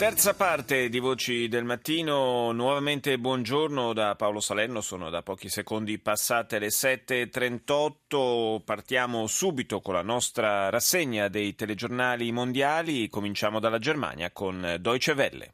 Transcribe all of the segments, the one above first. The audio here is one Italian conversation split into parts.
Terza parte di Voci del Mattino, nuovamente buongiorno da Paolo Salerno, sono da pochi secondi passate le 7.38, partiamo subito con la nostra rassegna dei telegiornali mondiali, cominciamo dalla Germania con Deutsche Welle.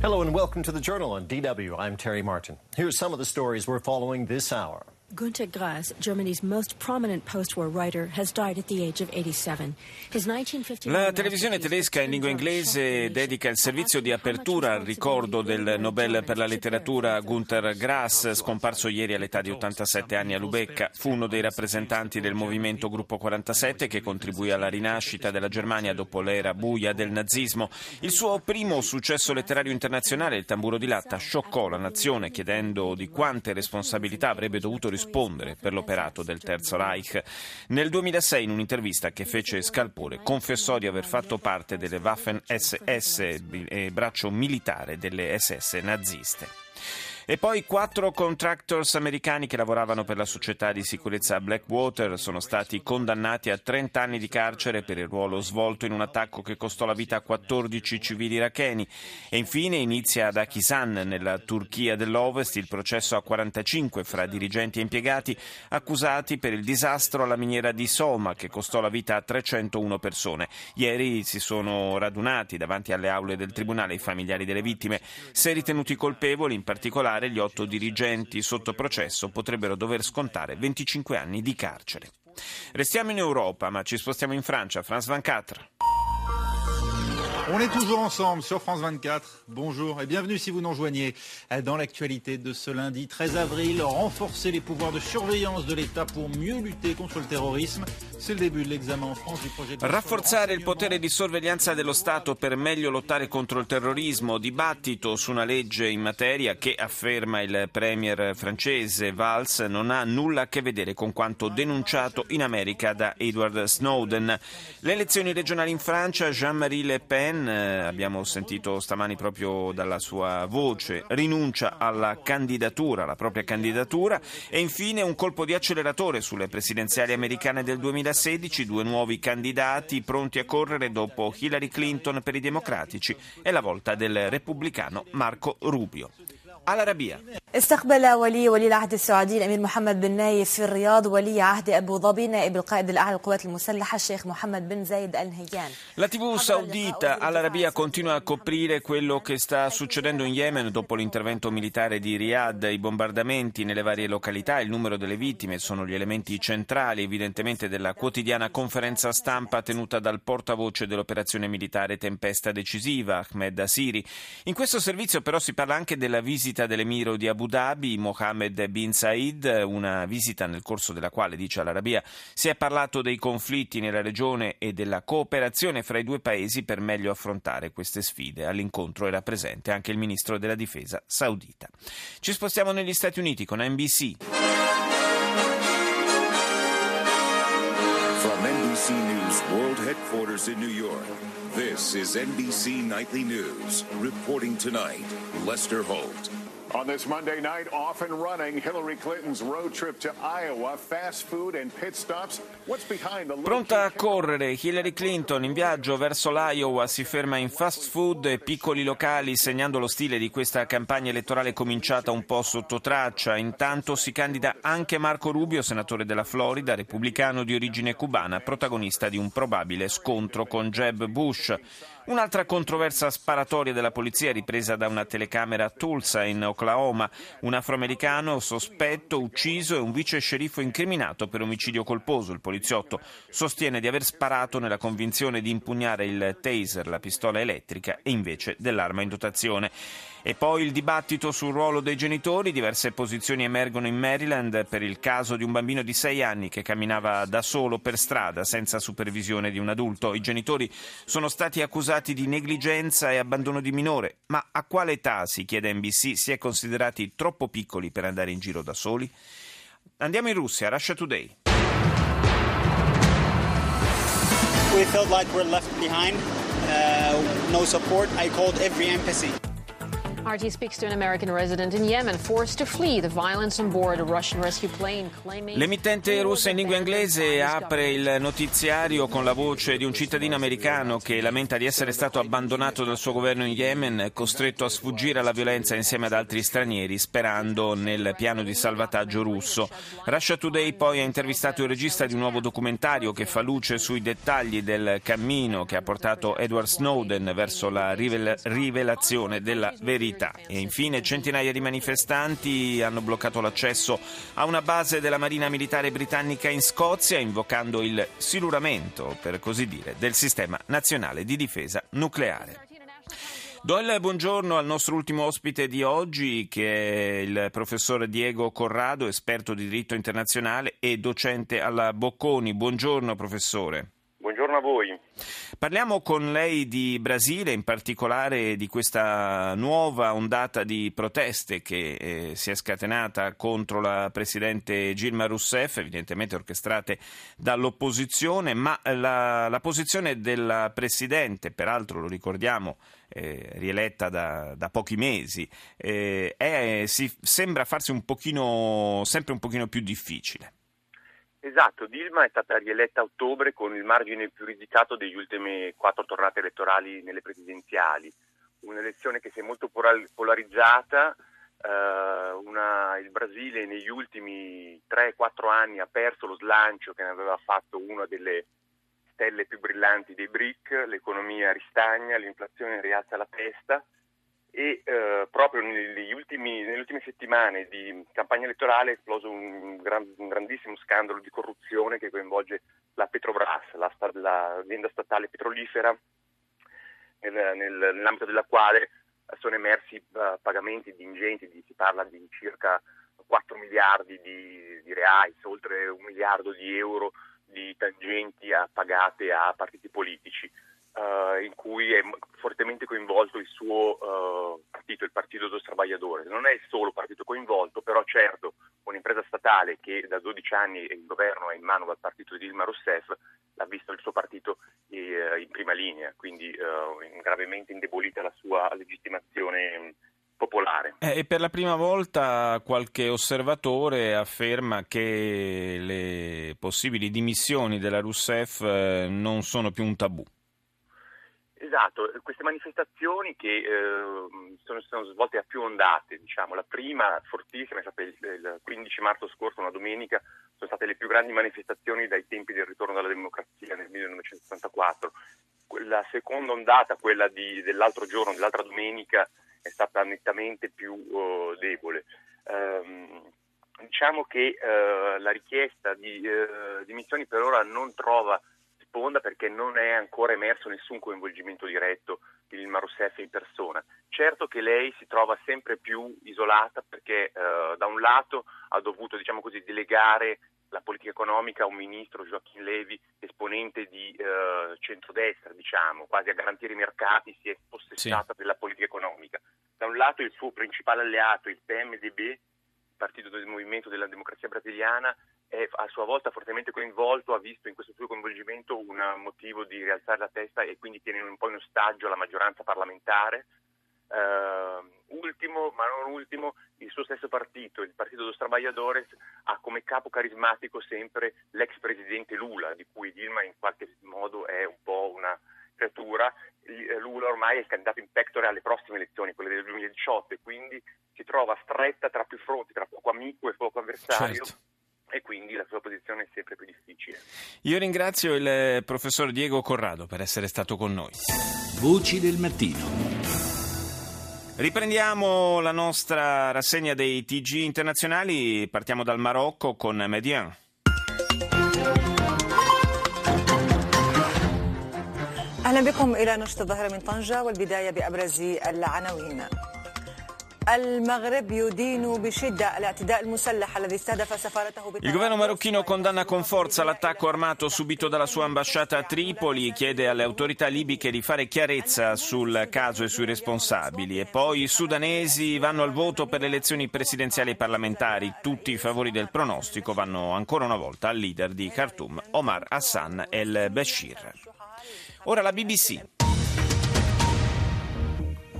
Hello and welcome to the Journal on DW. I'm Terry Martin. Here's some of the stories we're following this hour. Günter Grass, Germany's most prominent post-war writer, has died at the age of 87. His 1959 La televisione tedesca in lingua inglese dedica il servizio di apertura al ricordo del Nobel per la letteratura Günter Grass, scomparso ieri all'età di 87 anni a Lubecca. Fu uno dei rappresentanti del movimento Gruppo 47 che contribuì alla rinascita della Germania dopo l'era buia del nazismo. Il suo primo successo letterario internazionale, Il tamburo di latta, scioccò la nazione chiedendo di quante responsabilità avrebbe dovuto rispondere per l'operato del Terzo Reich. Nel 2006, in un'intervista che fece scalpore, confessò di aver fatto parte delle Waffen SS, braccio militare delle SS naziste. E poi quattro contractors americani che lavoravano per la società di sicurezza Blackwater sono stati condannati a 30 anni di carcere per il ruolo svolto in un attacco che costò la vita a 14 civili iracheni. E infine inizia ad Akisan, nella Turchia dell'Ovest, il processo a 45 fra dirigenti e impiegati accusati per il disastro alla miniera di Soma che costò la vita a 301 persone. Ieri si sono radunati davanti alle aule del tribunale i familiari delle vittime. Se ritenuti colpevoli, in particolare gli otto dirigenti sotto processo potrebbero dover scontare 25 anni di carcere. Restiamo in Europa, ma ci spostiamo in Francia. France 24. On est toujours ensemble sur France 24. Bonjour et bienvenue si vous nous rejoignez dans l'actualité de ce lundi 13 avril. Renforcer les pouvoirs de surveillance de l'État pour mieux lutter contre le terrorisme. C'est le début de l'examen en France du projet de Rafforzare il potere di sorveglianza dello Stato per meglio lottare contro il terrorismo. Dibattito su una legge in materia che, afferma il premier francese Valls, non ha nulla a che vedere con quanto denunciato in America da Edward Snowden. Le elezioni regionali in Francia, Jean-Marie Le Pen Pen, eh, abbiamo sentito stamani proprio dalla sua voce, rinuncia alla candidatura, alla propria candidatura e infine un colpo di acceleratore sulle presidenziali americane del 2016, due nuovi candidati pronti a correre dopo Hillary Clinton per i democratici e la volta del repubblicano Marco Rubio. Alla rabbia! استقبل ولي ولي العهد السعودي الامير محمد بن نايف في الرياض ولي عهد ابو ظبي نائب القائد الاعلى للقوات المسلحه الشيخ محمد بن زايد ال نهيان La TV saudita all'Arabia continua a coprire quello che sta succedendo in Yemen dopo l'intervento militare di Riyadh, i bombardamenti nelle varie località, il numero delle vittime sono gli elementi centrali evidentemente della quotidiana conferenza stampa tenuta dal portavoce dell'operazione militare Tempesta Decisiva, Ahmed Asiri. In questo servizio però si parla anche della visita dell'emiro di Abu Dhabi, Mohammed bin Said, una visita nel corso della quale, dice all'Arabia, si è parlato dei conflitti nella regione e della cooperazione fra i due paesi per meglio affrontare queste sfide. All'incontro era presente anche il ministro della difesa saudita. Ci spostiamo negli Stati Uniti con NBC. From NBC News World Headquarters in New York, this is NBC Nightly News. Reporting tonight, Lester Holt. On this Monday night, off and running, Hillary Clinton's road trip to Iowa, fast food and pit stops. What's behind the Pronta a correre, Hillary Clinton in viaggio verso l'Iowa si ferma in fast food e piccoli locali, segnando lo stile di questa campagna elettorale cominciata un po' sotto traccia. Intanto si candida anche Marco Rubio, senatore della Florida, repubblicano di origine cubana, protagonista di un probabile scontro con Jeb Bush. Un'altra controversa sparatoria della polizia ripresa da una telecamera a Tulsa in Oklahoma. Un afroamericano sospetto, ucciso e un vice sceriffo incriminato per omicidio colposo. Il poliziotto sostiene di aver sparato nella convinzione di impugnare il taser, la pistola elettrica, e invece dell'arma in dotazione. E poi il dibattito sul ruolo dei genitori, diverse posizioni emergono in Maryland per il caso di un bambino di 6 anni che camminava da solo per strada senza supervisione di un adulto. I genitori sono stati accusati di negligenza e abbandono di minore, ma a quale età, si chiede NBC, si è considerati troppo piccoli per andare in giro da soli? Andiamo in Russia, Russia Today. We felt like we're left behind, uh, no support. I called every embassy. RT speaks to an American resident in Yemen forced to flee the violence on board a Russian rescue plane claiming L'emittente russa in lingua inglese apre il notiziario con la voce di un cittadino americano che lamenta di essere stato abbandonato dal suo governo in Yemen, costretto a sfuggire alla violenza insieme ad altri stranieri, sperando nel piano di salvataggio russo. Russia Today poi ha intervistato il regista di un nuovo documentario che fa luce sui dettagli del cammino che ha portato Edward Snowden verso la rivel- rivelazione della verità. E infine centinaia di manifestanti hanno bloccato l'accesso a una base della Marina Militare britannica in Scozia, invocando il siluramento, per così dire, del sistema nazionale di difesa nucleare. Do il buongiorno al nostro ultimo ospite di oggi, che è il professor Diego Corrado, esperto di diritto internazionale e docente alla Bocconi. Buongiorno, professore. A voi. Parliamo con lei di Brasile, in particolare di questa nuova ondata di proteste che eh, si è scatenata contro la presidente Gilma Rousseff, evidentemente orchestrate dall'opposizione, ma la, la posizione della presidente, peraltro lo ricordiamo, eh, rieletta da, da, pochi mesi, eh, è, si, sembra farsi un pochino, sempre un pochino più difficile. Esatto, Dilma è stata rieletta a ottobre con il margine più risicato degli ultimi quattro tornate elettorali nelle presidenziali. Un'elezione che si è molto polarizzata, eh, una, il Brasile negli ultimi 3-4 anni ha perso lo slancio che ne aveva fatto una delle stelle più brillanti dei BRIC, l'economia ristagna, l'inflazione rialza la testa e eh, proprio ultimi, nelle ultime settimane di campagna elettorale è esploso un, gran, un, grandissimo scandalo di corruzione che coinvolge la Petrobras, la, l'azienda statale petrolifera, nel, nel, nell'ambito della quale sono emersi uh, pagamenti di ingenti, di, si parla di circa 4 miliardi di, di reais, oltre un miliardo di euro di tangenti a, pagate a partiti politici uh, in cui è fortemente coinvolto il suo uh, partito, il Partito dos Trabajadores. Non è il solo partito coinvolto, però certo un'impresa statale che da 12 anni il governo è in mano al partito di Dilma Rousseff l'ha visto il suo partito eh, in prima linea, quindi eh, gravemente indebolita la sua legittimazione popolare. Eh, e per la prima volta qualche osservatore afferma che le possibili dimissioni della Rousseff non sono più un tabù. Esatto, queste manifestazioni che eh, sono, sono, svolte a più ondate, diciamo. la prima fortissima è stata il, il, 15 marzo scorso, una domenica, sono state le più grandi manifestazioni dai tempi del ritorno alla democrazia nel 1964. La seconda ondata, quella di, dell'altro giorno, dell'altra domenica, è stata nettamente più uh, debole. Um, diciamo che uh, la richiesta di uh, dimissioni per ora non trova risponda perché non è ancora emerso nessun coinvolgimento diretto di Dilma Rousseff in persona. Certo che lei si trova sempre più isolata perché eh, da un lato ha dovuto diciamo così, delegare la politica economica a un ministro, Joaquin Levi, esponente di eh, centrodestra, diciamo, quasi a garantire i mercati, si è possessata sì. della politica economica. Da un lato il suo principale alleato, il PMDB, Partito del Movimento della Democrazia Brasiliana, è a sua volta fortemente coinvolto, ha visto in questo suo coinvolgimento un motivo di rialzare la testa e quindi tiene un po' in ostaggio la maggioranza parlamentare. Uh, ultimo, ma non ultimo, il suo stesso partito, il Partito dos Trabajadores, ha come capo carismatico sempre l'ex presidente Lula, di cui Dilma in qualche modo è un po' una creatura. Eh, Lula ormai è il candidato in pectore alle prossime elezioni, quelle del 2018, e quindi si trova stretta tra più fronti, tra poco amico e poco avversario. Certo e quindi la sua posizione è sempre più difficile. Io ringrazio il professor Diego Corrado per essere stato con noi. Voci del mattino. Riprendiamo la nostra rassegna dei TG internazionali, partiamo dal Marocco con Median. اهلا بكم الى نشط الظاهره من طنجه والبدايه بابرز العناوين il governo marocchino condanna con forza l'attacco armato subito dalla sua ambasciata a Tripoli chiede alle autorità libiche di fare chiarezza sul caso e sui responsabili. E poi i sudanesi vanno al voto per le elezioni presidenziali e parlamentari. Tutti i favori del pronostico vanno ancora una volta al leader di Khartoum, Omar Hassan el Bashir. Ora la BBC.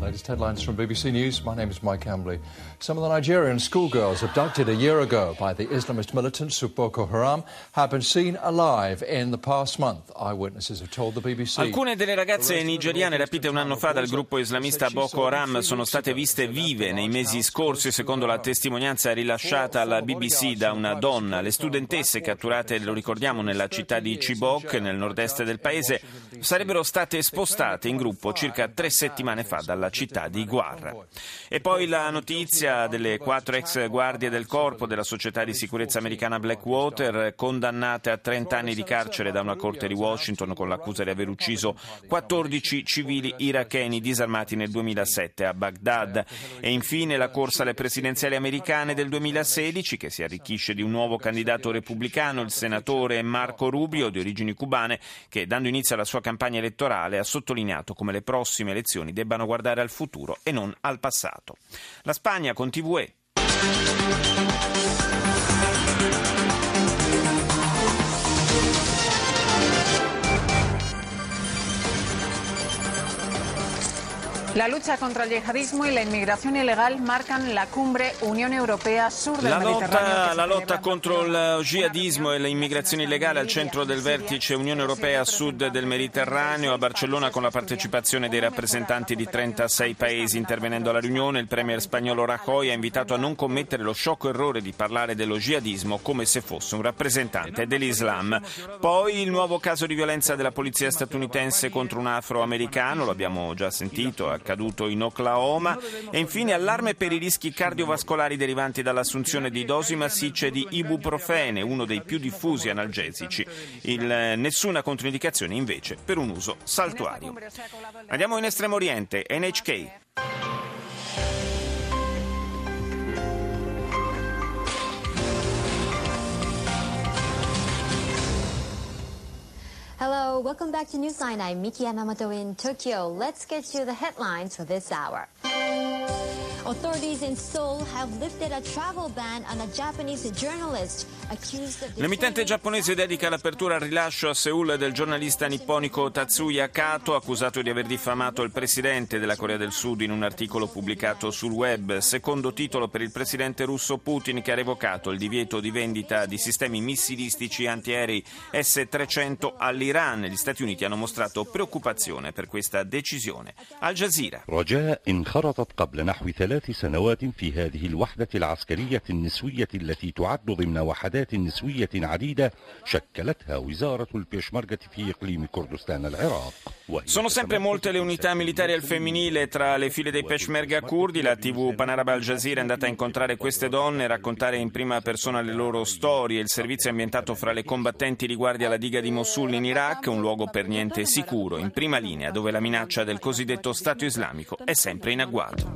Latest headlines from BBC News. My name is Mike Hambley. Some of the Nigerian schoolgirls abducted a year ago by the Islamist militants of Boko Haram have been seen alive in the past month. Eyewitnesses have told the BBC. Alcune delle ragazze nigeriane rapite un anno fa dal gruppo islamista Boko Haram sono state viste vive nei mesi scorsi, secondo la testimonianza rilasciata alla BBC da una donna. Le studentesse catturate, lo ricordiamo, nella città di Chibok, nel nord-est del paese, sarebbero state spostate in gruppo circa tre settimane fa dalla città di Guarra. E poi la notizia delle quattro ex guardie del corpo della società di sicurezza americana Blackwater, condannate a 30 anni di carcere da una corte di Washington con l'accusa di aver ucciso 14 civili iracheni disarmati nel 2007 a Baghdad. E infine la corsa alle presidenziali americane del 2016 che si arricchisce di un nuovo candidato repubblicano, il senatore Marco Rubio di origini cubane, che dando inizio alla sua campagna elettorale ha sottolineato come le prossime elezioni debbano guardare al futuro e non al passato. La Spagna con TVE. La lucha contra el yihadismo y la inmigración ilegal marcan la cumbre Unione Europea Sur del La Mediterraneo. lotta, la lotta contro il jihadismo e l'immigrazione illegale al centro del vertice Unione Europea a sud del Mediterraneo a Barcellona con la partecipazione dei rappresentanti di 36 paesi. Intervenendo alla riunione il premier spagnolo Rajoy ha invitato a non commettere lo sciocco errore di parlare dello jihadismo come se fosse un rappresentante dell'Islam. Poi il nuovo caso di violenza della polizia statunitense contro un afroamericano, lo abbiamo già sentito, accaduto in Oklahoma e infine allarme per i rischi cardiovascolari derivanti dall'assunzione di dosi massicce di ibuprofene, uno dei più diffusi analgesici. Il, nessuna controindicazione invece per un uso saltuario. Andiamo in Estremo Oriente, NHK. Welcome back to Newsline. I'm Miki Yamamoto in Tokyo. Let's get you the headlines for this hour. L'emittente giapponese dedica l'apertura al rilascio a Seoul del giornalista nipponico Tatsuya Kato, accusato di aver diffamato il presidente della Corea del Sud in un articolo pubblicato sul web. Secondo titolo per il presidente russo Putin che ha revocato il divieto di vendita di sistemi missilistici antiaerei S-300 all'Iran. Gli Stati Uniti hanno mostrato preoccupazione per questa decisione. Al Jazeera. رجاء انخرطت قبل نحو ثلاث سنوات في هذه الوحدة العسكرية النسوية التي تعد ضمن وحدات نسوية عديدة شكلتها وزارة البيشمركة في إقليم كردستان العراق Sono sempre molte le unità militari al femminile tra le file dei Peshmerga kurdi. La TV Panaraba Al Jazeera è andata a incontrare queste donne e raccontare in prima persona le loro storie. Il servizio è ambientato fra le combattenti di guardia alla diga di Mosul in Iraq, un luogo per niente sicuro, in prima linea dove la minaccia del cosiddetto Stato islamico è sempre in agguato.